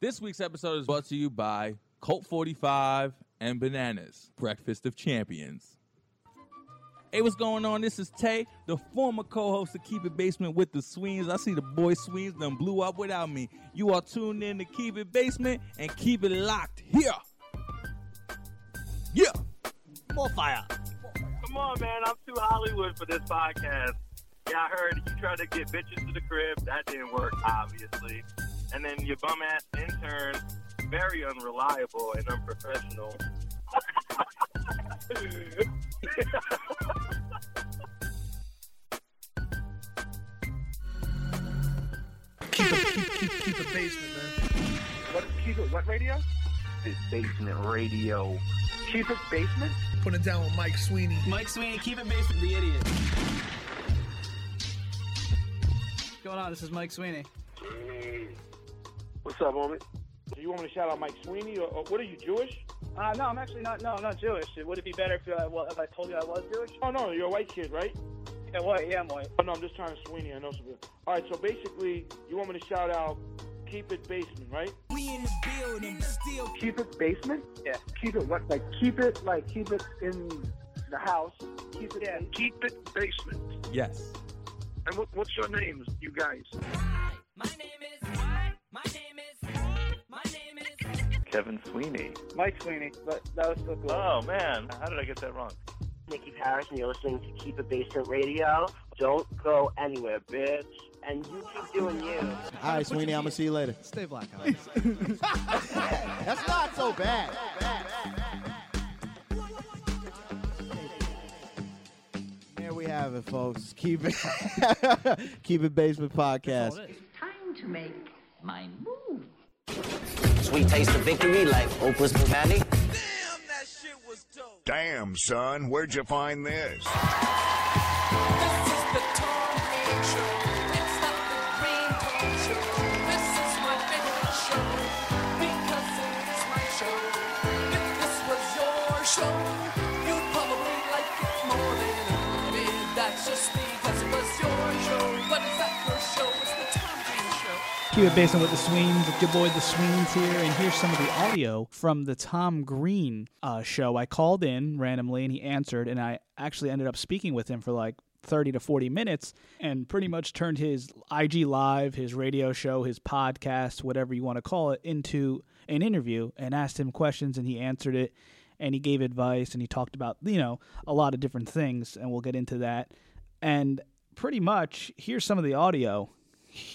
This week's episode is brought to you by Colt 45 and Bananas, Breakfast of Champions. Hey, what's going on? This is Tay, the former co-host of Keep It Basement with the Sweens. I see the boy Sweens done blew up without me. You are tuned in to Keep It Basement and keep it locked here. Yeah. More fire. Come on, man. I'm too Hollywood for this podcast. Yeah, I heard you tried to get bitches to the crib. That didn't work, obviously. And then your bum ass intern, very unreliable and unprofessional. Keep it, keep, keep, keep it basement, man. What keep it what radio? It's basement radio. Keep it basement? Put it down with Mike Sweeney. Mike Sweeney, keep it basement, the idiot. What's going on? This is Mike Sweeney. What's up, homie? Do you want me to shout out Mike Sweeney or, or what are you Jewish? Uh, no, I'm actually not. No, I'm not Jewish. Would it be better if, uh, well, if I told you I was Jewish? Oh no, you're a white kid, right? Yeah, what? Yeah, I'm white. Oh no, I'm just trying to Sweeney. I know something. All right, so basically, you want me to shout out Keep It Basement, right? We in the building, still Keep It Basement? Yeah. Keep it what? Like keep it like keep it in the house. Keep it. Yeah. Keep it basement. Yes. And what, what's your names, you guys? Hi, My name Kevin Sweeney. Mike Sweeney, but that was so cool. Oh, man. How did I get that wrong? Nikki Paris, and you're listening to Keep It Basement Radio. Don't go anywhere, bitch. And you keep doing you. All right, Sweeney, I'm gonna see you later. Stay black, Alex. That's not so bad. There we have it, folks. Keep it, keep it basement podcast. It's time to make my move. Sweet taste of victory like Oprah's Bavani. Damn, son, where'd you find this? Show. Keep it basement with the Sweens. It's your boy, the Sweens here, and here's some of the audio from the Tom Green uh, show. I called in randomly, and he answered, and I actually ended up speaking with him for like 30 to 40 minutes and pretty much turned his IG Live, his radio show, his podcast, whatever you want to call it, into an interview and asked him questions, and he answered it, and he gave advice, and he talked about, you know, a lot of different things, and we'll get into that. And pretty much, here's some of the audio.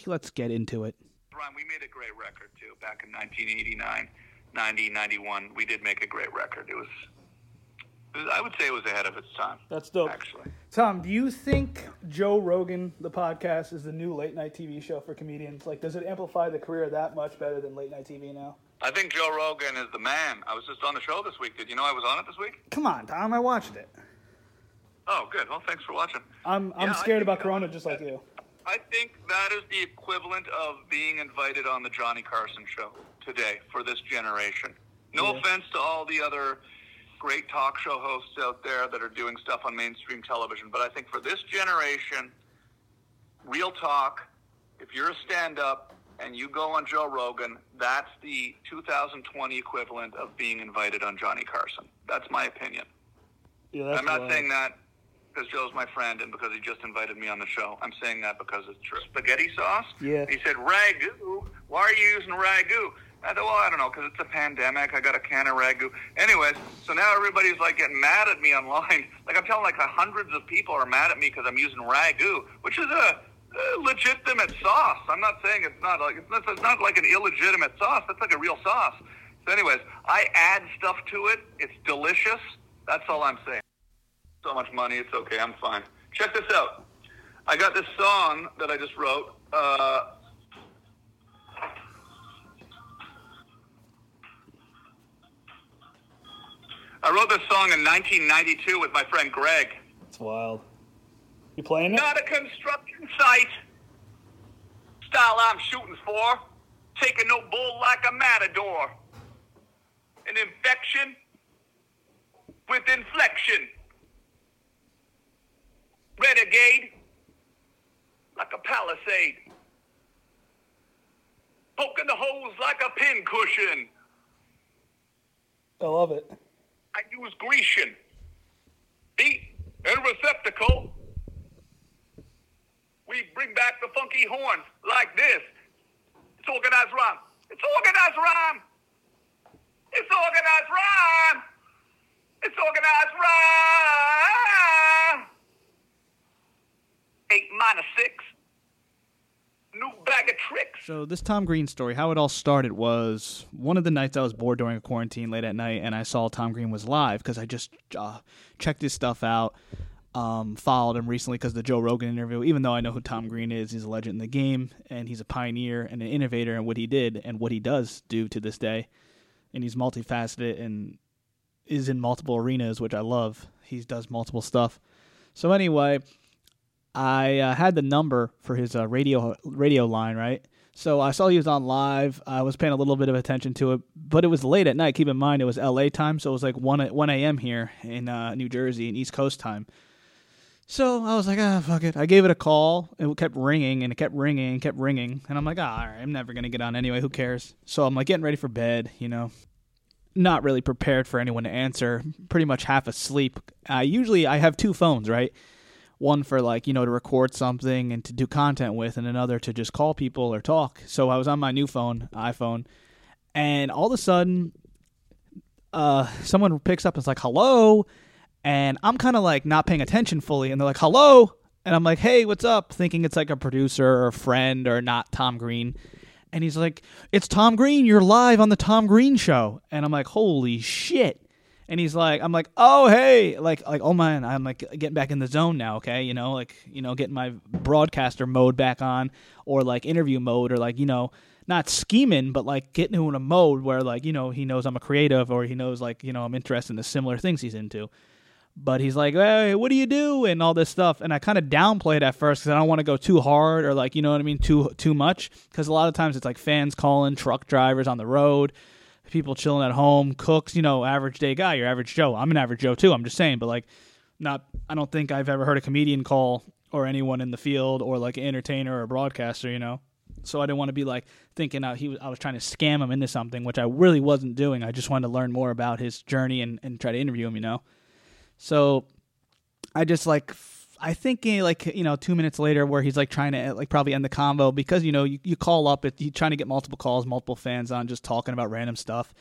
Let's get into it. Brian, we made a great record too back in 1989, 90, 91. We did make a great record. It was, it was- I would say it was ahead of its time. That's dope. Actually, Tom, do you think Joe Rogan, the podcast, is the new late night TV show for comedians? Like, does it amplify the career that much better than late night TV now? I think Joe Rogan is the man. I was just on the show this week. Did you know I was on it this week? Come on, Tom, I watched it. Oh, good. Well, thanks for watching. I'm I'm Yeah, scared about Corona just like you. I think that is the equivalent of being invited on the Johnny Carson show today for this generation. No Yeah. offense to all the other great talk show hosts out there that are doing stuff on mainstream television, but I think for this generation, real talk, if you're a stand up and you go on Joe Rogan, that's the 2020 equivalent of being invited on Johnny Carson. That's my opinion. Yeah, that's I'm not wild. saying that because Joe's my friend and because he just invited me on the show. I'm saying that because it's true. Spaghetti sauce? Yeah. He said, ragu. Why are you using ragu? I thought, well, I don't know, because it's a pandemic. I got a can of ragu. Anyways, so now everybody's like getting mad at me online. Like I'm telling like hundreds of people are mad at me because I'm using ragu, which is a, a legitimate sauce. I'm not saying it's not like it's not, it's not like an illegitimate sauce. That's like a real sauce. So, anyways, I add stuff to it. It's delicious. That's all I'm saying. So much money. It's okay. I'm fine. Check this out. I got this song that I just wrote. Uh, I wrote this song in 1992 with my friend Greg. It's wild. You playing it? Not a construction site. Style I'm shooting for. Taking no bull like a matador. An infection with inflection. Renegade like a palisade. Poking the holes like a pin cushion. I love it. I use Grecian. See, and receptacle. We bring back the funky horns like this. It's organized rhyme. It's organized rhyme. It's organized rhyme. It's organized rhyme. Eight minus six. New bag of tricks. So this Tom Green story, how it all started was one of the nights I was bored during a quarantine late at night, and I saw Tom Green was live because I just uh, checked his stuff out, um, followed him recently because the Joe Rogan interview. Even though I know who Tom Green is, he's a legend in the game, and he's a pioneer and an innovator in what he did and what he does do to this day, and he's multifaceted and is in multiple arenas, which I love. He does multiple stuff. So anyway, I uh, had the number for his uh, radio radio line, right? So I saw he was on live. I was paying a little bit of attention to it, but it was late at night. Keep in mind it was L.A. time, so it was like one one a.m. here in uh, New Jersey, in East Coast time. So I was like, ah, fuck it. I gave it a call. It kept ringing and it kept ringing and kept ringing, and I'm like, ah, all right, I'm never gonna get on anyway. Who cares? So I'm like getting ready for bed, you know, not really prepared for anyone to answer. Pretty much half asleep. I usually I have two phones, right? One for like you know to record something and to do content with and another to just call people or talk. So i was on my new phone iphone and all of a sudden uh someone picks up and is like hello? And i'm kind of like not paying attention fully and they're like hello? And i'm like hey what's up? Thinking it's like a producer or a friend or not tom green. And he's like it's tom green. You're live on the tom green show. And i'm like holy shit and he's like i'm like oh hey like like oh man i'm like getting back in the zone now okay? You know like you know getting my broadcaster mode back on or like interview mode or like you know not scheming but like getting into a mode where like you know he knows i'm a creative or he knows like you know i'm interested in the similar things he's into. But he's like hey what do you do? and all this stuff. And i kind of downplay it at first because i don't want to go too hard or like you know what i mean too too much because a lot of times it's like fans calling truck drivers on the road people chilling at home, cooks, you know, average day guy, your average Joe. I'm an average Joe too. I'm just saying, but like, not. I don't think I've ever heard a comedian call or anyone in the field or like an entertainer or a broadcaster, you know. So I didn't want to be like thinking uh, he was, I was trying to scam him into something, which I really wasn't doing. I just wanted to learn more about his journey and, and try to interview him, you know. So I just like I think eh, like you know two minutes later where he's like trying to like probably end the convo because you know you, you call up it you're trying to get multiple calls multiple fans on just talking about random stuff.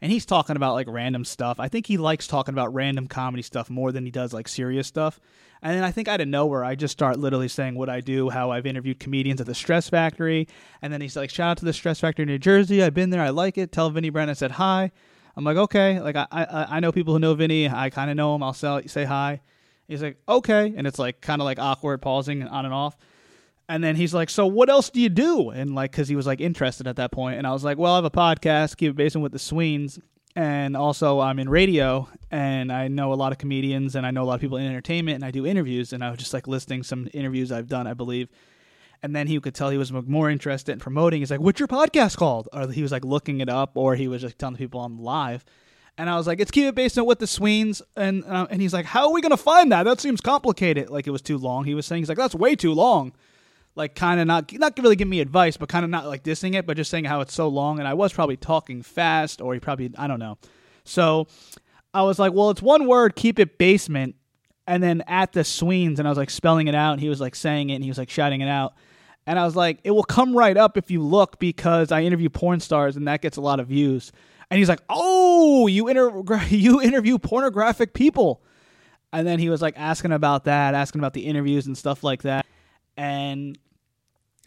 And he's talking about like random stuff. I think he likes talking about random comedy stuff more than he does like serious stuff. And then I think out of nowhere I just start literally saying what I do how I've interviewed comedians at the Stress Factory. And then he's like shout out to the Stress Factory in New Jersey. I've been there. I like it. Tell Vinny Brennan said hi. I'm like okay. Like I I, I know people who know Vinny I kind of know him. I'll sell, say hi He's like, okay. And it's like kind of like awkward pausing on and off. And then he's like, so what else do you do? And like, cause he was like interested at that point. And I was like, well, I have a podcast, Keep It Basement with the Sweens. And also I'm in radio and I know a lot of comedians and I know a lot of people in entertainment and I do interviews. And I was just like listing some interviews I've done, I believe. And then he could tell he was more interested in promoting. He's like, what's your podcast called? Or he was like looking it up or he was just telling people on live. And I was like, it's Keep It Basement with the Sweens. And, uh, and he's like, how are we going to find that? That seems complicated. Like it was too long. He was saying, he's like, that's way too long. Like kind of not, not really giving me advice, but kind of not like dissing it, but just saying how it's so long. And I was probably talking fast or he probably, I don't know. So I was like, well, it's one word, Keep It Basement. And then at the Sweens, and I was like spelling it out. And he was like saying it and he was like shouting it out. And I was like, it will come right up if you look because I interview porn stars and that gets a lot of views. And he's like, "Oh, you inter- you interview pornographic people." And then he was like asking about that, asking about the interviews and stuff like that. And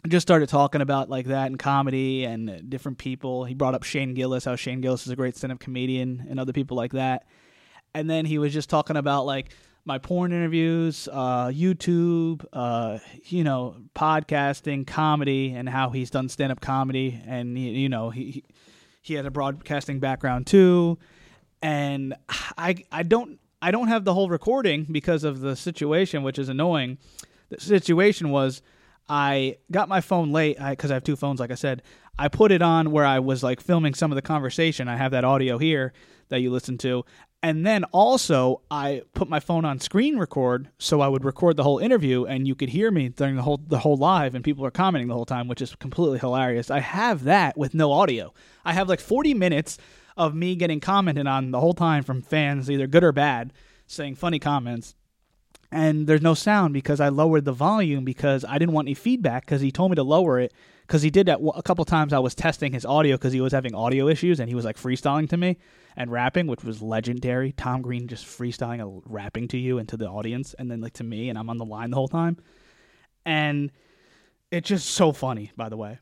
just started talking about like that and comedy and different people. He brought up Shane Gillis, how Shane Gillis is a great stand-up comedian and other people like that. And then he was just talking about like my porn interviews, uh, YouTube, uh, you know, podcasting, comedy, and how he's done stand-up comedy, and you know he, he had a broadcasting background too, and I I don't I don't have the whole recording because of the situation, which is annoying. The situation was I got my phone late because I, I have two phones, like I said. I put it on where I was like filming some of the conversation. I have that audio here that you listen to, And then also, I put my phone on screen record, so I would record the whole interview, and you could hear me during the whole the whole live, and people are commenting the whole time, which is completely hilarious. I have that with no audio. I have like 40 minutes of me getting commented on the whole time from fans, either good or bad, saying funny comments. And there's no sound because I lowered the volume because I didn't want any feedback because he told me to lower it because he did that a couple times. I was testing his audio because he was having audio issues and he was like freestyling to me and rapping, which was legendary. Tom Green just freestyling a rapping to you and to the audience, and then like to me, and I'm on the line the whole time, and it's just so funny. By the way,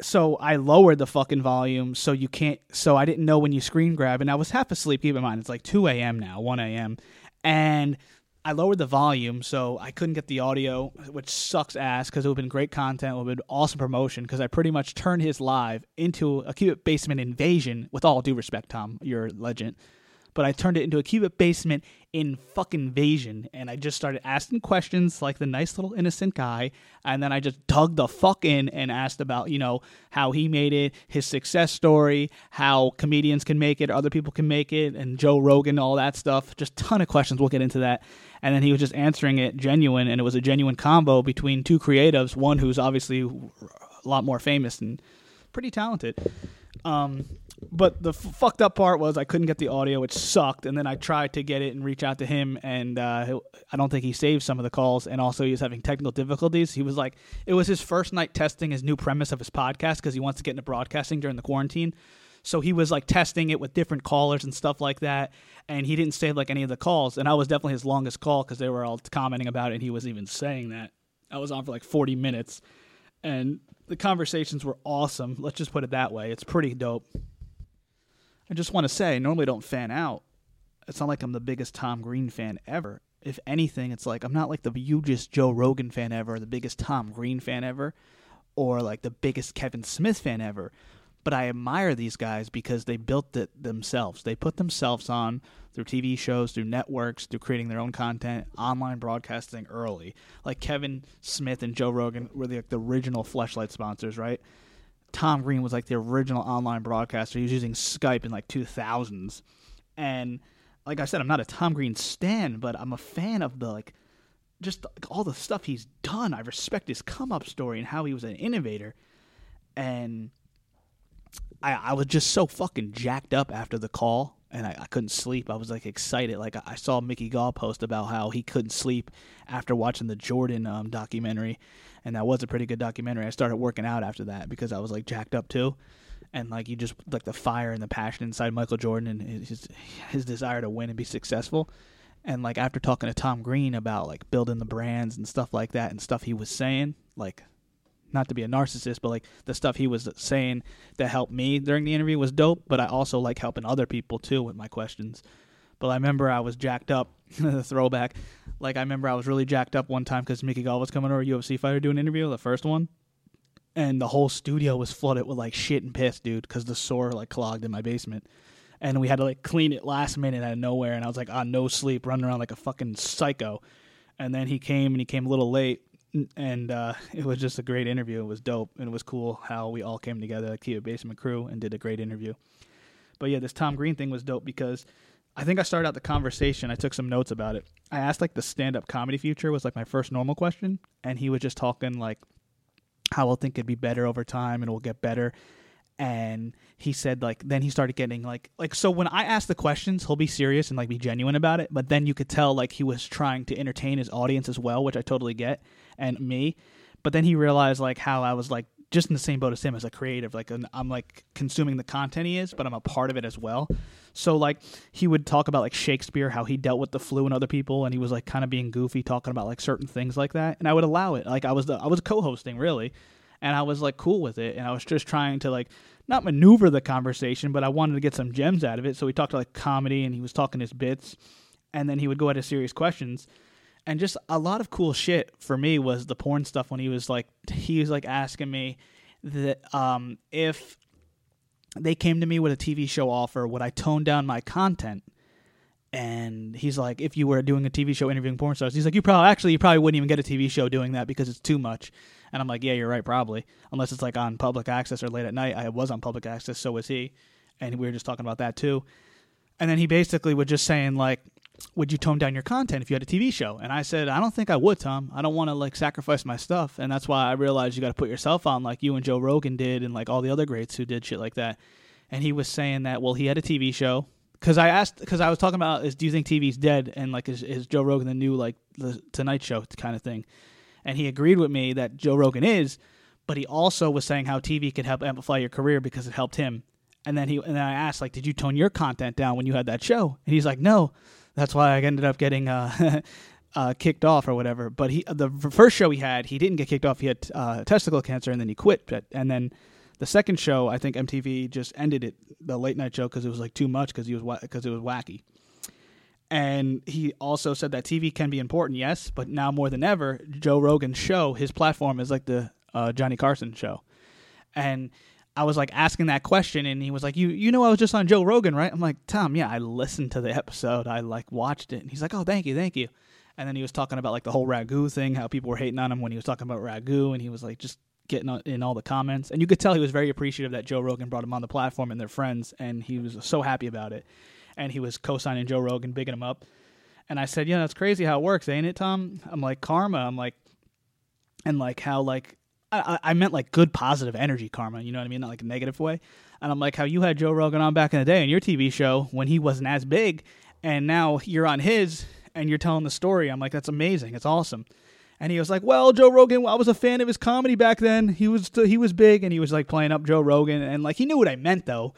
so I lowered the fucking volume so you can't. So I didn't know when you screen grab, and I was half asleep. Keep in mind, it's like 2 a.m. now, 1 a.m. and I lowered the volume so I couldn't get the audio, which sucks ass because it would have been great content, it would have been awesome promotion because I pretty much turned his live into a Keep It Basement invasion. With all due respect, Tom, you're a legend, but I turned it into a Keep It Basement in fucking invasion, and I just started asking questions like the nice little innocent guy, and then I just dug the fuck in and asked about you know how he made it, his success story, how comedians can make it, other people can make it, and Joe Rogan, all that stuff. Just ton of questions. We'll get into that. And then he was just answering it genuine. And it was a genuine combo between two creatives one who's obviously a lot more famous and pretty talented um, but the f- fucked up part was i couldn't get the audio which sucked and then i tried to get it and reach out to him and uh, i don't think he saved some of the calls and also he was having technical difficulties. He was like it was his first night testing his new premise of his podcast because he wants to get into broadcasting during the quarantine. So he was like testing it with different callers and stuff like that and he didn't save like any of the calls and i was definitely his longest call because they were all commenting about it and he was even saying that. I was on for like 40 minutes and the conversations were awesome. Let's just put it that way. It's pretty dope. I just want to say I normally don't fan out. It's not like i'm the biggest tom green fan ever. If anything it's like i'm not like the hugest joe rogan fan ever or the biggest tom green fan ever or like the biggest kevin smith fan ever but I admire these guys because they built it themselves. They put themselves on through TV shows, through networks, through creating their own content, online broadcasting early. Like Kevin Smith and Joe Rogan were the, like, the original Fleshlight sponsors, right? Tom Green was like the original online broadcaster. He was using Skype in like 2000s. And like I said, I'm not a Tom Green stan, but I'm a fan of the like just all the stuff he's done. I respect his come up story and how he was an innovator. And I, I was just so fucking jacked up after the call and I, I couldn't sleep. I was like excited. Like I, saw Mickey Gall post about how he couldn't sleep after watching the Jordan um, documentary, and that was a pretty good documentary. I started working out after that because I was like jacked up too, and like you just like the fire and the passion inside Michael Jordan and his his desire to win and be successful. And like after talking to Tom Green about like building the brands and stuff like that and stuff he was saying, like not to be a narcissist, but like the stuff he was saying that helped me during the interview was dope. But I also like helping other people too with my questions. But I remember I was jacked up. the throwback, like I remember I was really jacked up one time because Mickey Gall was coming over, UFC fighter, do an interview, the first one, and the whole studio was flooded with like shit and piss, dude, because the sewer like clogged in my basement. And we had to like clean it last minute out of nowhere, and I was like on no sleep, running around like a fucking psycho. And then he came, and he came a little late, and uh, it was just a great interview. It was dope, and it was cool how we all came together, like Keep It Basement Crew, and did a great interview. But yeah, this Tom Green thing was dope because I think I started out the conversation. I took some notes about it. I asked like the stand-up comedy future was like my first normal question, and he was just talking like how I'll think it'd be better over time and it will get better. And he said like then he started getting like like so when I ask the questions, he'll be serious and like be genuine about it. But then you could tell like he was trying to entertain his audience as well, which I totally get, and me. But then he realized like how I was like just in the same boat as him as a creative. Like an, I'm like consuming the content he is, but I'm a part of it as well. So like he would talk about like Shakespeare, how he dealt with the flu and other people, and he was like kind of being goofy, talking about like certain things like that, and I would allow it. Like I was the I was co-hosting really, and I was like cool with it, and I was just trying to like not maneuver the conversation, but I wanted to get some gems out of it. So we talked like comedy, and he was talking his bits, and then he would go into serious questions. And just a lot of cool shit for me was the porn stuff when he was like he was like asking me that um if they came to me with a TV show offer, would I tone down my content? And he's like, if you were doing a TV show interviewing porn stars, he's like, you probably actually you probably wouldn't even get a TV show doing that because it's too much. And I'm like, yeah, you're right, probably, unless it's like on public access or late at night. I was on public access, so was he, and we were just talking about that too. and then he basically was just saying like, "Would you tone down your content if you had a TV show?" And I said, "I don't think I would, Tom. I don't want to like sacrifice my stuff." And that's why I realized you got to put yourself on like you and Joe Rogan did, and like all the other greats who did shit like that. And he was saying that well, he had a TV show because I asked because I was talking about is do you think TV's dead and like is, is Joe Rogan the new like the Tonight Show kind of thing, and he agreed with me that Joe Rogan is, but he also was saying how TV could help amplify your career because it helped him. And then he and then I asked like, did you tone your content down when you had that show? And he's like, no, that's why I ended up getting uh, uh, kicked off or whatever. But he the first show he had, he didn't get kicked off. He had uh, testicle cancer, and then he quit. But, and then the second show, I think MTV just ended it, the late night show, because it was like too much because he was because it was wacky. And he also said that TV can be important, yes, but now more than ever, Joe Rogan's show, his platform is like the uh, Johnny Carson show. And I was like asking that question, and he was like, "You, you know, I was just on Joe Rogan, right?" I'm like, "Tom, yeah, I listened to the episode. I like watched it." And he's like, "Oh, thank you, thank you." And then he was talking about like the whole ragu thing, how people were hating on him when he was talking about ragu, and he was like just getting in all the comments, and you could tell he was very appreciative that Joe Rogan brought him on the platform and they're friends, and he was so happy about it. And he was co-signing Joe Rogan, bigging him up. And I said, "Yeah, that's crazy how it works, ain't it, Tom?" I'm like, "Karma." I'm like, and like how like I, I meant like good positive energy karma. You know what I mean? Not like a negative way. And I'm like how you had Joe Rogan on back in the day on your TV show when he wasn't as big, and now you're on his and you're telling the story. I'm like that's amazing. It's awesome. And he was like, "Well, Joe Rogan, I was a fan of his comedy back then. He was he was big, and he was like playing up Joe Rogan, and like he knew what I meant though."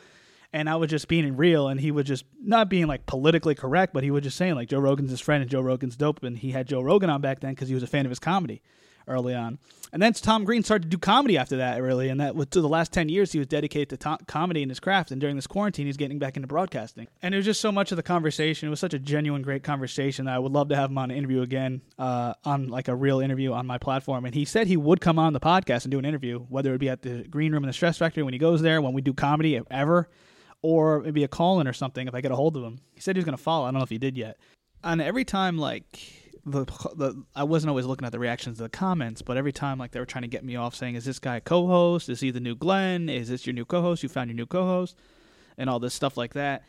And I was just being real, and he was just not being like politically correct, but he was just saying like Joe Rogan's his friend, and Joe Rogan's dope, and he had Joe Rogan on back then because he was a fan of his comedy early on. And then Tom Green started to do comedy after that, really, and that was to the last ten years he was dedicated to to- comedy and his craft. And during this quarantine, he's getting back into broadcasting. And it was just so much of the conversation. It was such a genuine, great conversation that I would love to have him on an interview again, uh, on like a real interview on my platform. And he said he would come on the podcast and do an interview, whether it be at the Green Room in the Stress Factory when he goes there, when we do comedy ever, or maybe a call in or something if I get a hold of him. He said he was going to follow. I don't know if he did yet. And every time, like the the I wasn't always looking at the reactions to the comments, but every time, like they were trying to get me off, saying, "Is this guy a co-host? Is he the new Glenn? Is this your new co-host? You found your new co-host?" And all this stuff like that.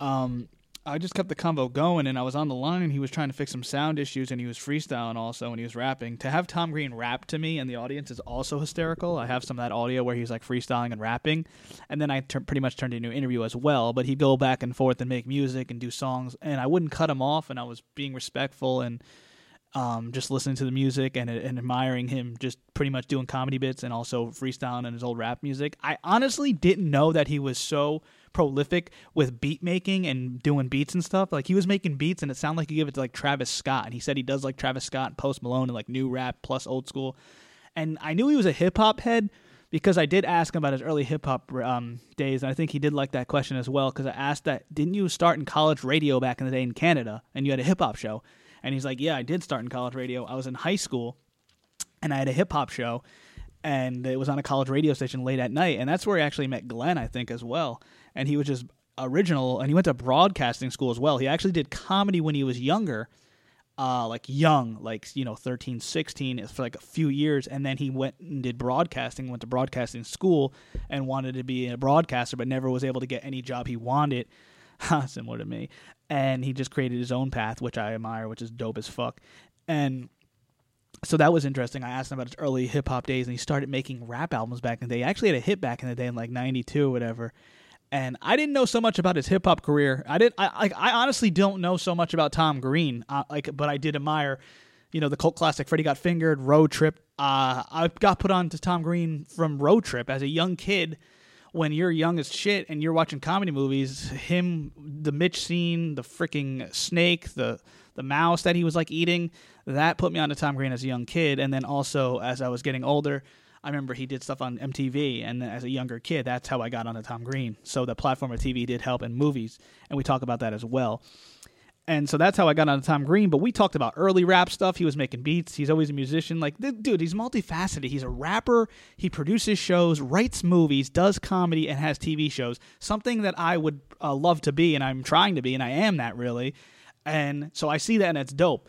Um, I just kept the convo going, and I was on the line. And he was trying to fix some sound issues, and he was freestyling also, and he was rapping. To have Tom Green rap to me and the audience is also hysterical. I have some of that audio where he's like freestyling and rapping, and then I tur- pretty much turned into an interview as well. But he'd go back and forth and make music and do songs, and I wouldn't cut him off, and I was being respectful and um, just listening to the music and, and admiring him just pretty much doing comedy bits and also freestyling and his old rap music. I honestly didn't know that he was so prolific with beat making and doing beats and stuff. Like he was making beats and it sounded like he gave it to like Travis Scott. And he said he does like Travis Scott and Post Malone and like new rap plus old school. And I knew he was a hip hop head because I did ask him about his early hip hop um, days, and I think he did like that question as well. Because I asked that, didn't you start in college radio back in the day in Canada, and you had a hip hop show? And he's like, yeah, I did start in college radio. I was in high school, and I had a hip hop show, and it was on a college radio station late at night, and that's where he actually met Glenn, I think, as well. And he was just original, and he went to broadcasting school as well. He actually did comedy when he was younger, uh, like young, like you know, 13, 16, for like a few years, and then he went and did broadcasting, went to broadcasting school, and wanted to be a broadcaster, but never was able to get any job he wanted. Similar to me, and he just created his own path, which I admire, which is dope as fuck. And so that was interesting. I asked him about his early hip hop days, and he started making rap albums back in the day. He actually had a hit back in the day in like '92 or whatever. And I didn't know so much about his hip hop career. I didn't. I like. I honestly don't know so much about Tom Green. Uh, like, but I did admire, you know, the cult classic "Freddie Got Fingered," "Road Trip." Uh, I got put on to Tom Green from Road Trip as a young kid. When you're young as shit and you're watching comedy movies, him, the Mitch scene, the freaking snake, the the mouse that he was like eating, that put me on to Tom Green as a young kid. And then also as I was getting older, I remember he did stuff on MTV, and as a younger kid, that's how I got onto Tom Green. So the platform of TV did help in movies, and we talk about that as well. And so that's how I got onto Tom Green. But we talked about early rap stuff. He was making beats. He's always a musician. Like, dude, he's multifaceted. He's a rapper. He produces shows, writes movies, does comedy, and has TV shows. Something that I would uh, love to be, and I'm trying to be, and I am that really. And so I see that, and it's dope.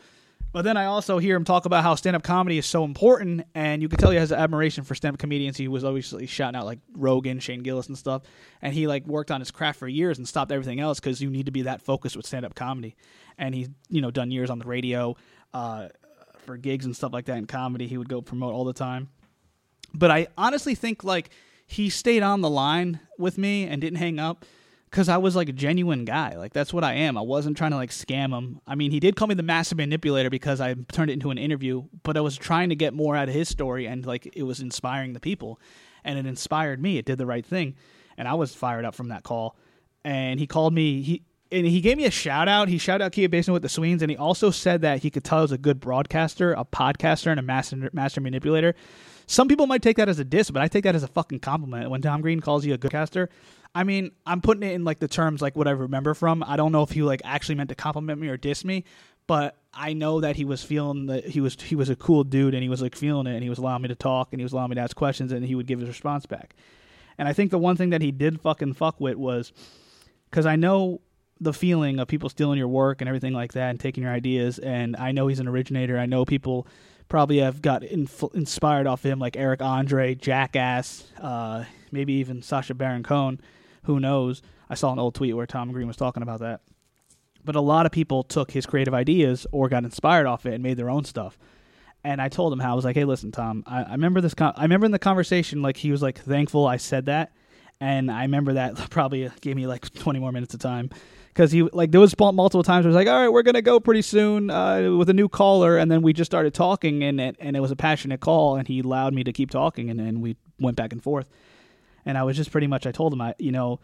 But then I also hear him talk about how stand up comedy is so important, and you can tell he has admiration for stand up comedians. He was like, shouting out like Rogan, Shane Gillis, and stuff. And he like worked on his craft for years and stopped everything else because you need to be that focused with stand up comedy. And he's you know done years on the radio uh, for gigs and stuff like that in comedy. He would go promote all the time. But I honestly think like he stayed on the line with me and didn't hang up because I was like a genuine guy. Like that's what I am. I wasn't trying to like scam him. I mean, he did call me the massive manipulator because I turned it into an interview, but I was trying to get more out of his story and like it was inspiring the people, and it inspired me. It did the right thing, and I was fired up from that call. And he called me. He and he gave me a shout out. He shouted out Keep It Basement with the Sweens, and he also said that he could tell I was a good broadcaster, a podcaster, and a master master manipulator. Some people might take that as a diss, but I take that as a fucking compliment. When Tom Green calls you a good caster, I mean, I'm putting it in like the terms like what I remember from. I don't know if he like actually meant to compliment me or diss me, but I know that he was feeling that he was he was a cool dude and he was like feeling it and he was allowing me to talk and he was allowing me to ask questions and he would give his response back. And I think the one thing that he did fucking fuck with was because I know the feeling of people stealing your work and everything like that and taking your ideas. And I know he's an originator. I know people probably have got inf- inspired off him, like Eric Andre, Jackass, uh, maybe even Sacha Baron Cohen. Who knows? I saw an old tweet where Tom Green was talking about that. But a lot of people took his creative ideas or got inspired off it and made their own stuff. And I told him how I was like, "Hey, listen, Tom. I, I remember this. Con- I remember in the conversation, like he was like thankful I said that, and I remember that probably gave me like 20 more minutes of time because he like there was multiple times where was like, all right, we're gonna go pretty soon uh, with a new caller, and then we just started talking, and it, and it was a passionate call, and he allowed me to keep talking, and then we went back and forth, and I was just pretty much I told him I you know.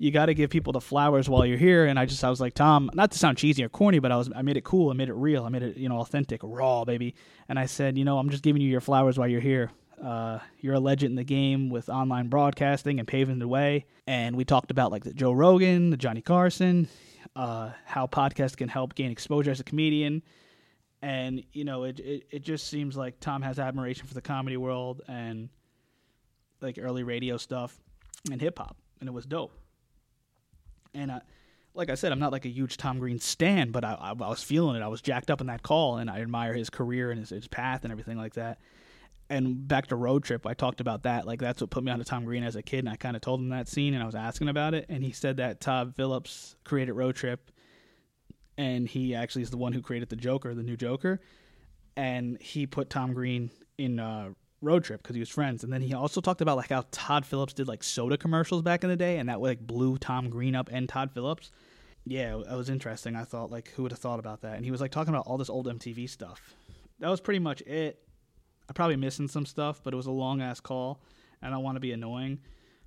You got to give people the flowers while you're here, and I just I was like Tom, not to sound cheesy or corny, but I was I made it cool, I made it real, I made it you know authentic, raw, baby. And I said, you know, I'm just giving you your flowers while you're here. Uh, you're a legend in the game with online broadcasting and paving the way. And we talked about like the Joe Rogan, the Johnny Carson, uh, how podcasts can help gain exposure as a comedian. And you know, it, it it just seems like Tom has admiration for the comedy world and like early radio stuff and hip hop, and it was dope. And I, like I said, I'm not like a huge Tom Green stan, but I, I, I was feeling it. I was jacked up in that call, and I admire his career and his, his path and everything like that and back to road trip i talked about that like that's what put me on to tom green as a kid and i kind of told him that scene and i was asking about it and he said that todd phillips created road trip and he actually is the one who created the joker the new joker and he put tom green in uh, road trip because he was friends and then he also talked about like how todd phillips did like soda commercials back in the day and that like blew tom green up and todd phillips yeah it was interesting i thought like who would have thought about that and he was like talking about all this old mtv stuff that was pretty much it I'm probably missing some stuff, but it was a long ass call, and I want to be annoying.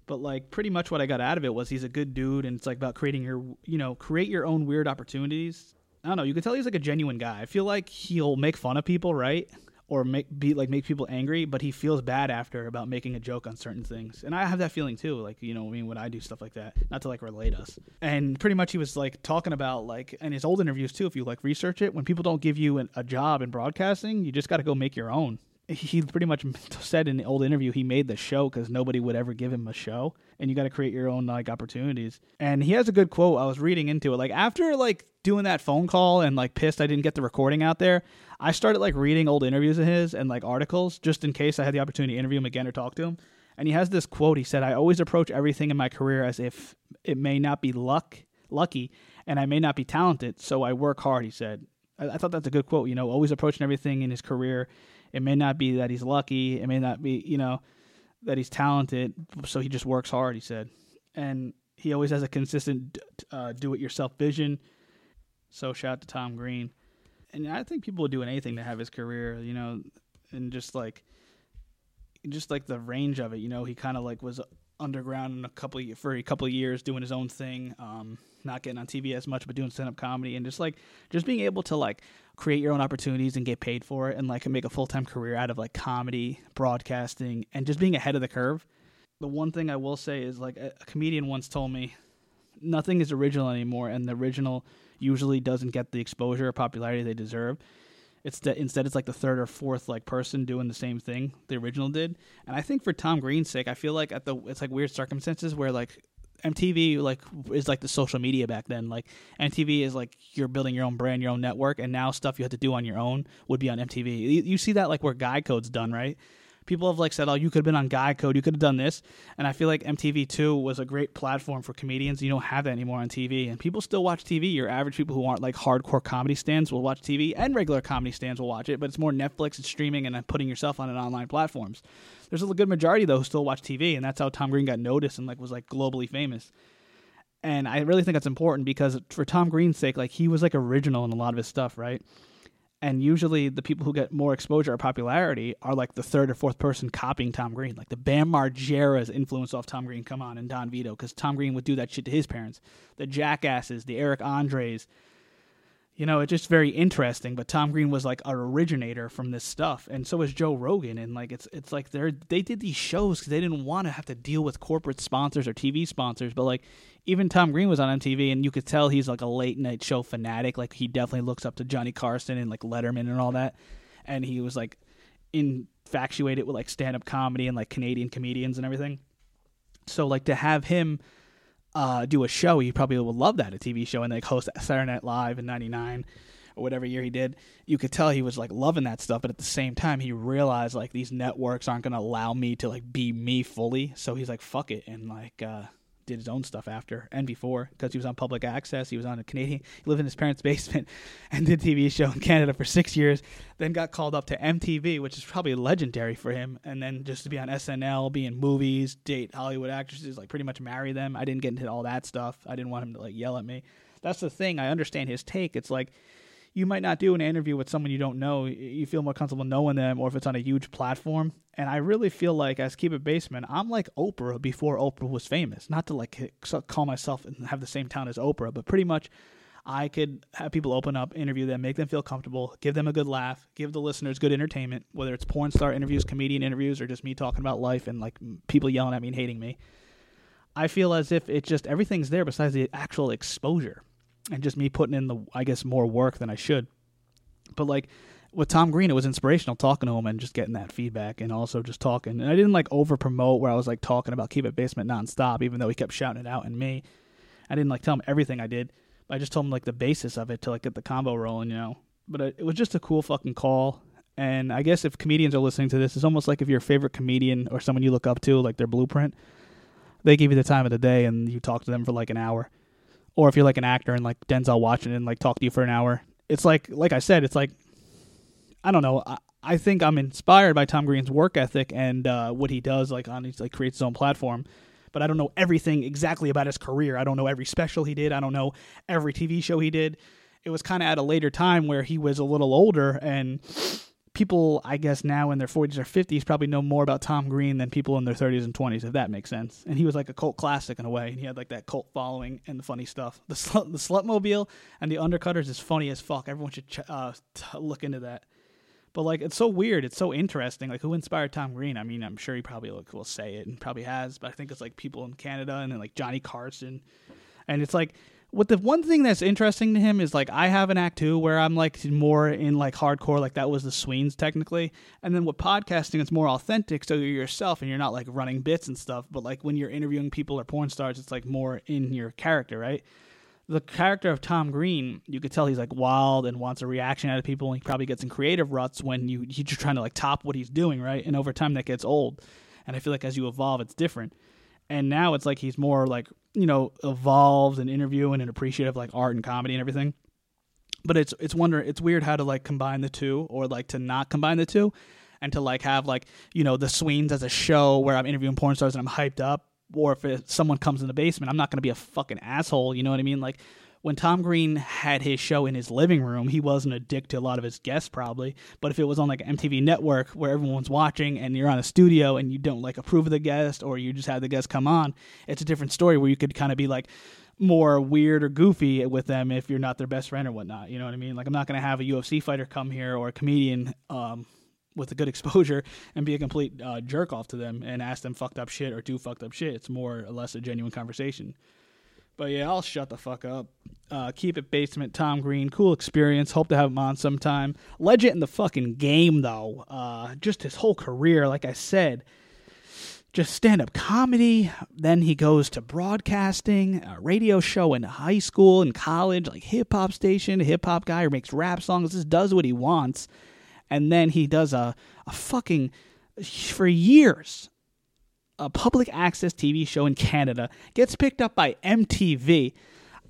But like pretty much what I got out of it was he's a good dude, and it's like about creating your, you know, create your own weird opportunities. I don't know. You can tell he's like a genuine guy. I feel like he'll make fun of people, right? Or make be like make people angry, but he feels bad after about making a joke on certain things. And I have that feeling too. Like you know, I mean, when I do stuff like that, not to like relate us. And pretty much he was like talking about like in his old interviews too. If you like research it, when people don't give you an, a job in broadcasting, you just got to go make your own he pretty much said in the old interview he made the show because nobody would ever give him a show and you got to create your own like opportunities. And he has a good quote i was reading into it like after like doing that phone call and like pissed i didn't get the recording out there i started like reading old interviews of his and like articles just in case i had the opportunity to interview him again or talk to him. And he has this quote he said i always approach everything in my career as if it may not be luck lucky and i may not be talented so i work hard he said I, I thought that's a good quote you know always approaching everything in his career it may not be that he's lucky. It may not be, you know, that he's talented. So he just works hard, he said. And he always has a consistent uh, do it yourself vision. So shout out to Tom Green. And I think people would do anything to have his career, you know, and just like, just like the range of it, you know, he kind of like was underground in a couple of, for a couple of years doing his own thing, um, not getting on TV as much, but doing stand up comedy and just like just being able to like create your own opportunities and get paid for it and like make a full time career out of like comedy, broadcasting, and just being ahead of the curve. The one thing I will say is like a, comedian once told me nothing is original anymore, and the original usually doesn't get the exposure or popularity they deserve. It's that instead it's like the third or fourth like person doing the same thing the original did. And I think for Tom Green's sake, I feel like at the it's like weird circumstances where like MTV like is like the social media back then. Like MTV is like you're building your own brand, your own network, and now stuff you have to do on your own would be on MTV. You, you see that like where Guy Code's done, right? People have like said, "Oh, you could have been on Guy Code, you could have done this," and I feel like MTV Two was a great platform for comedians. You don't have that anymore on TV, and people still watch TV. Your average people who aren't like hardcore comedy stands will watch TV, and regular comedy stands will watch it. But it's more Netflix and streaming and putting yourself on an online platforms. There's a good majority though who still watch TV, and that's how Tom Green got noticed and like was like globally famous. And I really think that's important because for Tom Green's sake, like he was like original in a lot of his stuff, right? And usually the people who get more exposure or popularity are like the third or fourth person copying Tom Green. Like the Bam Margera's influence off Tom Green, come on, and Don Vito, because Tom Green would do that shit to his parents. The Jackasses, the Eric Andres. You know, it's just very interesting. But Tom Green was like an originator from this stuff, and so is Joe Rogan. And like it's it's like they're they did these shows because they didn't want to have to deal with corporate sponsors or TV sponsors. But like even Tom Green was on MTV, and you could tell he's like a late night show fanatic. Like he definitely looks up to Johnny Carson and like Letterman and all that. And he was like infatuated with like stand up comedy and like Canadian comedians and everything. So like to have him uh, do a show, he probably would love that a TV show and like host Saturday Night Live in '99 or whatever year he did. You could tell he was like loving that stuff, but at the same time, he realized like these networks aren't going to allow me to like be me fully. So he's like, fuck it, and like uh, did his own stuff after and before because he was on public access. He was on a Canadian. He lived in his parents' basement and did TV show in Canada for six years. Then got called up to MTV, which is probably legendary for him. And then just to be on SNL, be in movies, date Hollywood actresses, like pretty much marry them. I didn't get into all that stuff. I didn't want him to like yell at me. That's the thing. I understand his take. It's like you might not do an interview with someone you don't know. You feel more comfortable knowing them, or if it's on a huge platform. And I really feel like, as Keep It Basement, I'm like Oprah before Oprah was famous. Not to like call myself and have the same town as Oprah, but pretty much I could have people open up, interview them, make them feel comfortable, give them a good laugh, give the listeners good entertainment, whether it's porn star interviews, comedian interviews, or just me talking about life and like people yelling at me and hating me. I feel as if it just everything's there besides the actual exposure and just me putting in the I guess more work than I should. But like with Tom Green, it was inspirational talking to him and just getting that feedback and also just talking. And I didn't like over promote where I was like talking about Keep It Basement nonstop, even though he kept shouting it out and me. I didn't like tell him everything I did. But I just told him like the basis of it to like get the combo rolling, you know. But it was just a cool fucking call. And I guess if comedians are listening to this, it's almost like if your favorite comedian or someone you look up to, like their blueprint, they give you the time of the day and you talk to them for like an hour or if you're like an actor and like Denzel Washington and like talk to you for an hour. It's like like I said, it's like I don't know. I, I think I'm inspired by Tom Green's work ethic and uh, what he does like on his like creates his own platform. But I don't know everything exactly about his career. I don't know every special he did. I don't know every TV show he did. It was kind of at a later time where he was a little older and people I guess now in their 40s or 50s probably know more about Tom Green than people in their 30s and 20s if that makes sense. And he was like a cult classic in a way. And he had like that cult following and the funny stuff. The the Slutmobile and the Undercutters is funny as fuck. Everyone should ch- uh, t- look into that. But like it's so weird, it's so interesting. Like who inspired Tom Green? I mean, I'm sure he probably like, will say it and probably has, but I think it's like people in Canada and then like Johnny Carson. And it's like what the one thing that's interesting to him is like I have an act too where I'm like more in like hardcore, like that was the Sweens technically. And then with podcasting, it's more authentic, so you're yourself and you're not like running bits and stuff. But like when you're interviewing people or porn stars, it's like more in your character, right? The character of Tom Green, you could tell he's like wild and wants a reaction out of people. And he probably gets in creative ruts when you he's just trying to like top what he's doing, right? And over time that gets old. And I feel like as you evolve, it's different and now it's like he's more like you know evolved and interviewing and appreciative like art and comedy and everything. But it's it's wonder it's weird how to like combine the two or like to not combine the two and to like have like you know the Sweens as a show where I'm interviewing porn stars and I'm hyped up or if it, someone comes in the basement I'm not going to be a fucking asshole you know what I mean? Like when Tom Green had his show in his living room, he wasn't a dick to a lot of his guests probably. But if it was on like MTV network where everyone's watching and you're on a studio and you don't like approve of the guest or you just have the guest come on, it's a different story where you could kind of be like more weird or goofy with them if you're not their best friend or whatnot. You know what I mean? Like I'm not gonna have a UFC fighter come here or a comedian um, with a good exposure and be a complete uh, jerk off to them and ask them fucked up shit or do fucked up shit. It's more or less a genuine conversation. But yeah, I'll shut the fuck up. Uh, keep it basement. Tom Green, cool experience. Hope to have him on sometime. Legend in the fucking game though. Uh, just his whole career, like I said, just stand up comedy. Then he goes to broadcasting, a radio show in high school and college, like hip hop station, hip hop guy who makes rap songs, just does what he wants. And then he does a, a fucking, for years, a public access TV show in Canada, gets picked up by MTV.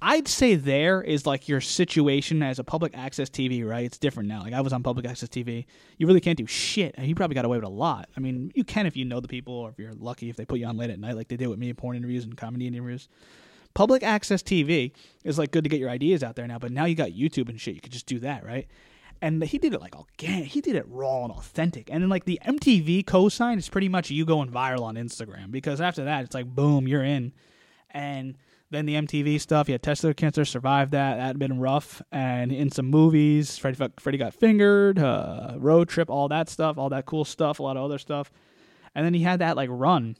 I'd say there is like your situation as a public access TV, right? It's different now. Like I was on public access TV. You really can't do shit. You probably got away with a lot. I mean, you can if you know the people or if you're lucky if they put you on late at night like they did with me in porn interviews and comedy interviews. Public access TV is like good to get your ideas out there now, but now you got YouTube and shit. You could just do that, right? And he did it like organic. He did it raw and authentic. And then like the MTV cosign is pretty much you going viral on Instagram because after that it's like boom, you're in. And then the MTV stuff, he had testicular cancer, survived that. That had been rough. And in some movies, Freddy, fuck- Freddy got fingered, uh, road trip, all that stuff, all that cool stuff, a lot of other stuff. And then he had that like run.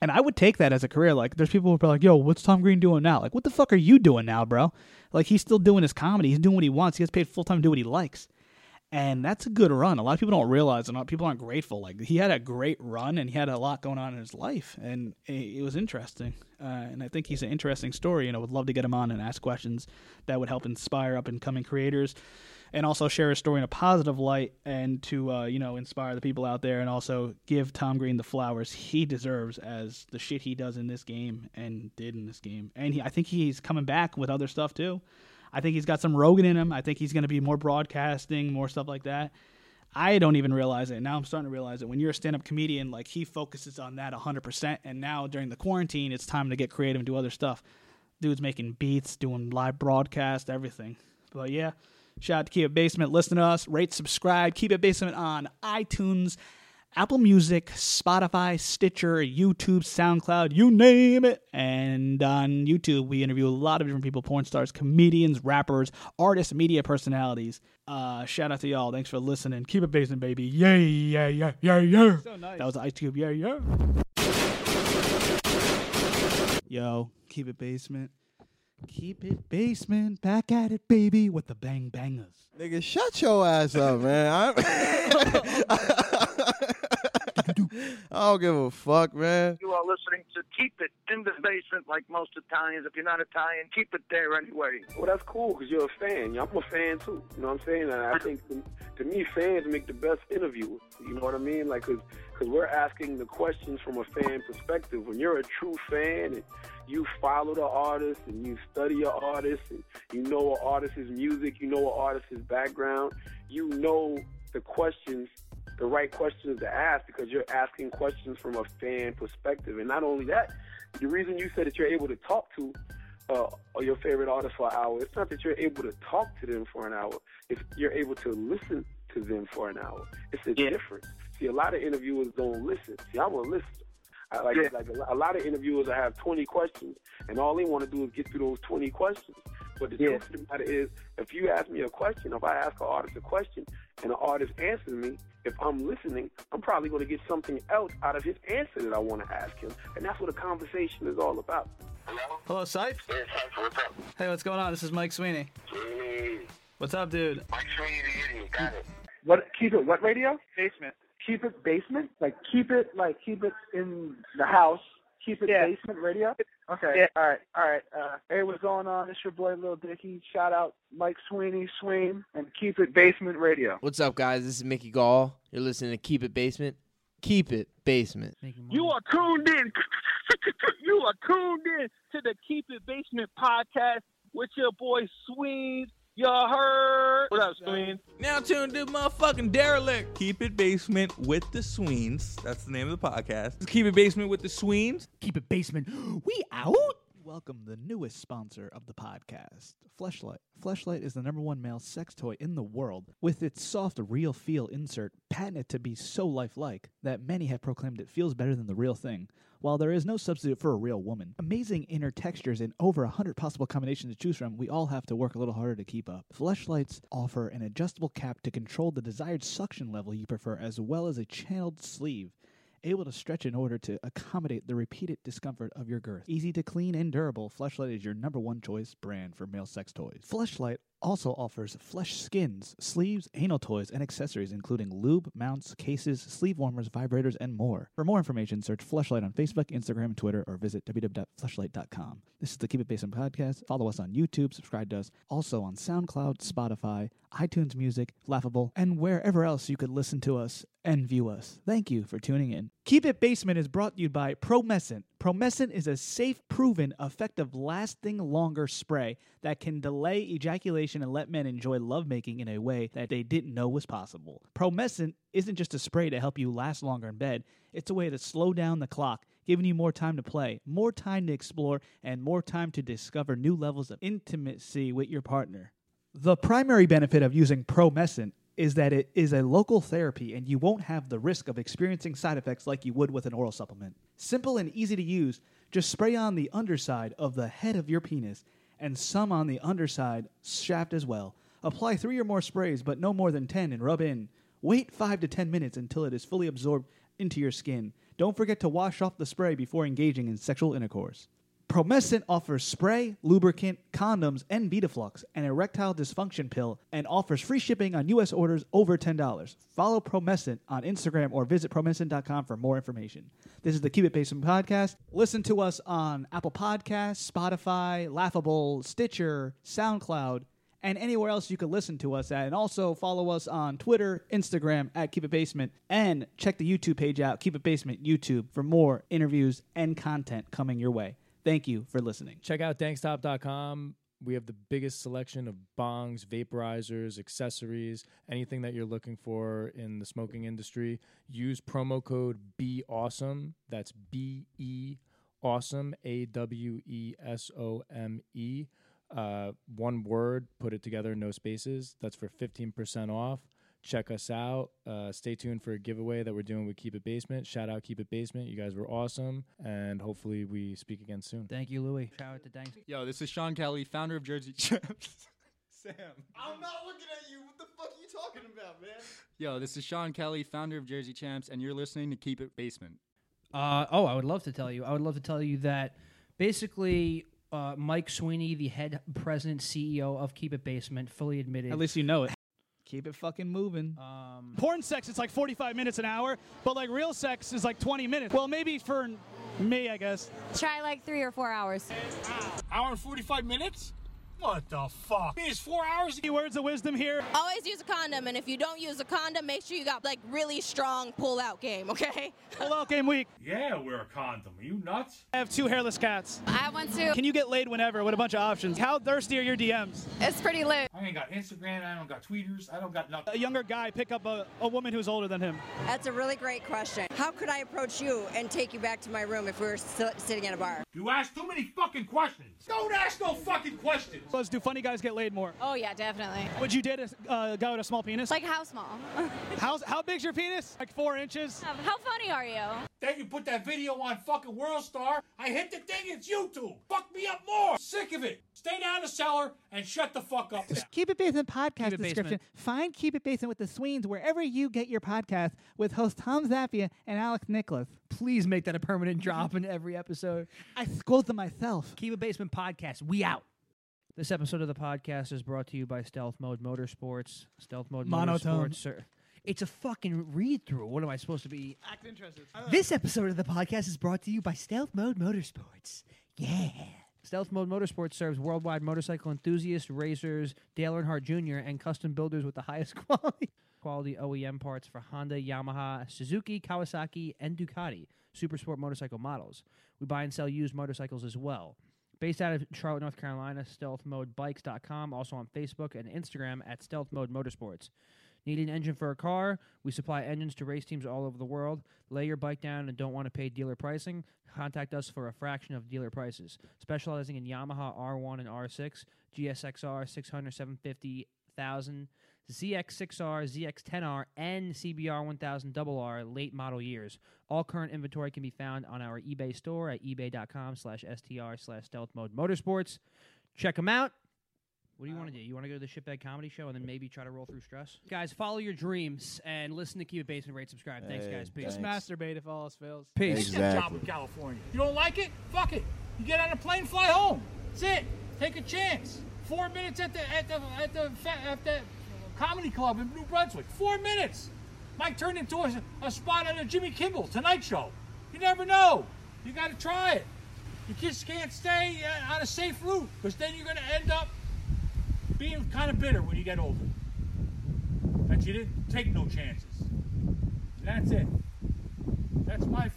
And I would take that as a career. Like, there's people who are like, yo, what's Tom Green doing now? Like, what the fuck are you doing now, bro? Like, he's still doing his comedy. He's doing what he wants. He gets paid full time to do what he likes. And that's a good run. A lot of people don't realize, and people aren't grateful. Like, he had a great run and he had a lot going on in his life. And it, it was interesting. Uh, and I think he's an interesting story. And I would love to get him on and ask questions that would help inspire up and coming creators and also share his story in a positive light and to uh, you know inspire the people out there and also give Tom Green the flowers he deserves as the shit he does in this game and did in this game. And he, I think he's coming back with other stuff too. I think he's got some Rogan in him. I think he's going to be more broadcasting, more stuff like that. I don't even realize it. Now I'm starting to realize it. When you're a stand-up comedian, like he focuses on that 100%. And now during the quarantine, it's time to get creative and do other stuff. Dude's making beats, doing live broadcast, everything. But yeah, shout out to Keep It Basement. Listen to us, rate, subscribe. Keep It Basement on iTunes, Apple Music, Spotify, Stitcher, YouTube, SoundCloud, you name it. And on YouTube, we interview a lot of different people porn stars, comedians, rappers, artists, media personalities. Uh, shout out to y'all. Thanks for listening. Keep it basement, baby. Yay, yeah, yeah, yeah, yeah. So nice. That was Ice Cube. Yeah, yeah. Yo, keep it basement. Keep it basement. Back at it, baby, with the bang bangers. Nigga, shut your ass up, man. I, I don't give a fuck, man. You are listening to Keep It in the Basement, like most Italians. If you're not Italian, keep it there anyway. Well, that's cool because you're a fan. I'm a fan too. You know what I'm saying? And I think to, to me, fans make the best interviewers. You know what I mean? Like, because cause we're asking the questions from a fan perspective. When you're a true fan and you follow the artist and you study your artist and you know an artist's music, you know an artist's background, you know the questions the right questions to ask because you're asking questions from a fan perspective. And not only that, the reason you said that you're able to talk to uh, your favorite artist for an hour, it's not that you're able to talk to them for an hour. It's you're able to listen to them for an hour. It's a difference. See, a lot of interviewers don't listen. See, I'm a listener. I like Yeah. like a, a lot of interviewers. I have 20 questions, and all they want to do is get through those 20 questions. But the truth of the matter is, if you ask me a question, if I ask an artist a question, and the artist answers me, if I'm listening, I'm probably going to get something else out of his answer that I want to ask him, and that's what a conversation is all about. Hello, Hello, Syph? Hey, what's going on? This is Mike Sweeney. What's up, dude? Mike Sweeney, the idiot. Got it. What? Keep it. What radio? Basement. Keep it basement. Like keep it. Like keep it in the house. Keep it basement radio. Okay. Yeah. All right. All right. Uh, hey, what's going on? It's your boy Lil Dicky. Shout out Mike Sweeney, Sween, and keep it basement radio. What's up, guys? This is Mickey Gall. You're listening to Keep It Basement. Keep It Basement. You are tuned in. you are tuned in to the Keep It Basement podcast with your boy Sween. You heard? What up, Sween? Now tuned to motherfucking derelict. Keep it basement with the Sweens. That's the name of the podcast. Keep it basement with the Sweens. Keep it basement. We out. Welcome the newest sponsor of the podcast, Fleshlight. Fleshlight is the number one male sex toy in the world, with its soft, real feel insert patented to be so lifelike that many have proclaimed it feels better than the real thing. While there is no substitute for a real woman, amazing inner textures and over a hundred possible combinations to choose from, we all have to work a little harder to keep up. Fleshlights offer an adjustable cap to control the desired suction level you prefer, as well as a channeled sleeve able to stretch in order to accommodate the repeated discomfort of your girth. Easy to clean and durable, Fleshlight is your number one choice brand for male sex toys. Fleshlight also offers flesh skins, sleeves, anal toys, and accessories, including lube, mounts, cases, sleeve warmers, vibrators, and more. For more information, search Fleshlight on Facebook, Instagram, Twitter, or visit www.fleshlight.com. This is the Keep It Basement podcast. Follow us on YouTube, subscribe to us, also on SoundCloud, Spotify, iTunes Music, Laughable, and wherever else you could listen to us and view us. Thank you for tuning in. Keep It Basement is brought to you by Promescent. Promescent is a safe, proven, effective, lasting longer spray that can delay ejaculation and let men enjoy lovemaking in a way that they didn't know was possible. Promescent isn't just a spray to help you last longer in bed, it's a way to slow down the clock, giving you more time to play, more time to explore, and more time to discover new levels of intimacy with your partner. The primary benefit of using Promescent is that it is a local therapy and you won't have the risk of experiencing side effects like you would with an oral supplement. Simple and easy to use, just spray on the underside of the head of your penis and some on the underside shaft as well. Apply three or more sprays, but no more than 10, and rub in. Wait 5 to 10 minutes until it is fully absorbed into your skin. Don't forget to wash off the spray before engaging in sexual intercourse. Promescent offers spray, lubricant, condoms, and Betaflux, an erectile dysfunction pill, and offers free shipping on U.S. orders over $10. Follow Promescent on Instagram or visit promescent.com for more information. This is the Keep It Basement podcast. Listen to us on Apple Podcasts, Spotify, Laughable, Stitcher, SoundCloud, and anywhere else you can listen to us at. And also follow us on Twitter, Instagram at Keep It Basement, and check the YouTube page out, Keep It Basement YouTube, for more interviews and content coming your way. Thank you for listening. Check out dankstop.com. We have the biggest selection of bongs, vaporizers, accessories, anything that you're looking for in the smoking industry. Use promo code Be Awesome. That's B E Awesome, A W E S O M E. Uh, one word, put it together, no spaces. That's for 15% off. Check us out. Uh, stay tuned for a giveaway that we're doing with Keep It Basement. Shout out Keep It Basement. You guys were awesome. And hopefully we speak again soon. Thank you, Louie. Shout out to Dank. Yo, this is Sean Kelly, founder of Jersey Champs. Sam. I'm not looking at you. What the fuck are you talking about, man? Yo, this is Sean Kelly, founder of Jersey Champs, and you're listening to Keep It Basement. Uh, oh, I would love to tell you. I would love to tell you that basically uh, Mike Sweeney, the head president CEO of Keep It Basement, fully admitted. At least you know it. Keep it fucking moving. Um, Porn sex, it's like 45 minutes an hour, but like real sex is like 20 minutes. Well, maybe for me, I guess. Try like three or four hours. Hour and 45 minutes? What the fuck? It's four hours. Any words of wisdom here? Always use a condom, and if you don't use a condom, make sure you got like really strong pull-out game. Okay. Pull-out game week. Yeah, wear a condom. Are you nuts? I have two hairless cats. I have one too. Can you get laid whenever with a bunch of options? How thirsty are your DMs? It's pretty lit. I ain't got Instagram. I don't got tweeters. I don't got nothing. A younger guy pick up a, a woman who's older than him. That's a really great question. How could I approach you and take you back to my room if we were st- sitting at a bar? You ask too many fucking questions. Don't ask no fucking questions. Let's do funny guys get laid more. Oh yeah, definitely. Would you date a uh, guy with a small penis? Like how small? How's, how big's your penis? Like four inches? how funny are you? Then you put that video on fucking World Star. I hit the thing. It's YouTube. Fuck me up more. Sick of it. Stay down in the cellar and shut the fuck up. now. Keep It Basement podcast It description. Basement. Find Keep It Basement with the Sweens wherever you get your podcast with host Tom Zappia and Alex Nicholas. Please make that a permanent drop in every episode. I scold them myself. Keep It Basement podcast. We out. This episode of the podcast is brought to you by Stealth Mode Motorsports. Stealth Mode Monotone. Motorsports. Sir. It's a fucking read through. What am I supposed to be? Act interested. This episode of the podcast is brought to you by Stealth Mode Motorsports. Yeah. Stealth Mode Motorsports serves worldwide motorcycle enthusiasts, racers, Dale Earnhardt Jr., and custom builders with the highest quality quality OEM parts for Honda, Yamaha, Suzuki, Kawasaki, and Ducati super sport motorcycle models. We buy and sell used motorcycles as well. Based out of Charlotte, North Carolina, stealthmodebikes.com, also on Facebook and Instagram at Stealth Mode Motorsports. Need an engine for a car? We supply engines to race teams all over the world. Lay your bike down and don't want to pay dealer pricing? Contact us for a fraction of dealer prices. Specializing in Yamaha R1 and R6, GSXR 600, 750, 1000, ZX6R, ZX10R, and CBR 1000RR late model years. All current inventory can be found on our eBay store at ebay.com slash str slash stealth mode motorsports. Check them out. What do you want to do? You want to go to the Shitbag Comedy Show and then maybe try to roll through stress? Guys, follow your dreams and listen to Keep It Basement, rate, subscribe. Thanks, Hey, guys. Peace. Just masturbate if all else fails. Peace. Get a job in California. You don't like it? Fuck it. You get on a plane, fly home. That's it. Take a chance. Four minutes at the at the at the fa- at the comedy club in New Brunswick. Four minutes. Might turn into a, a spot on the Jimmy Kimmel Tonight Show. You never know. You got to try it. You just can't stay uh, on a safe route because then you're going to end up being kind of bitter when you get older. That you didn't take no chances. That's it. That's my.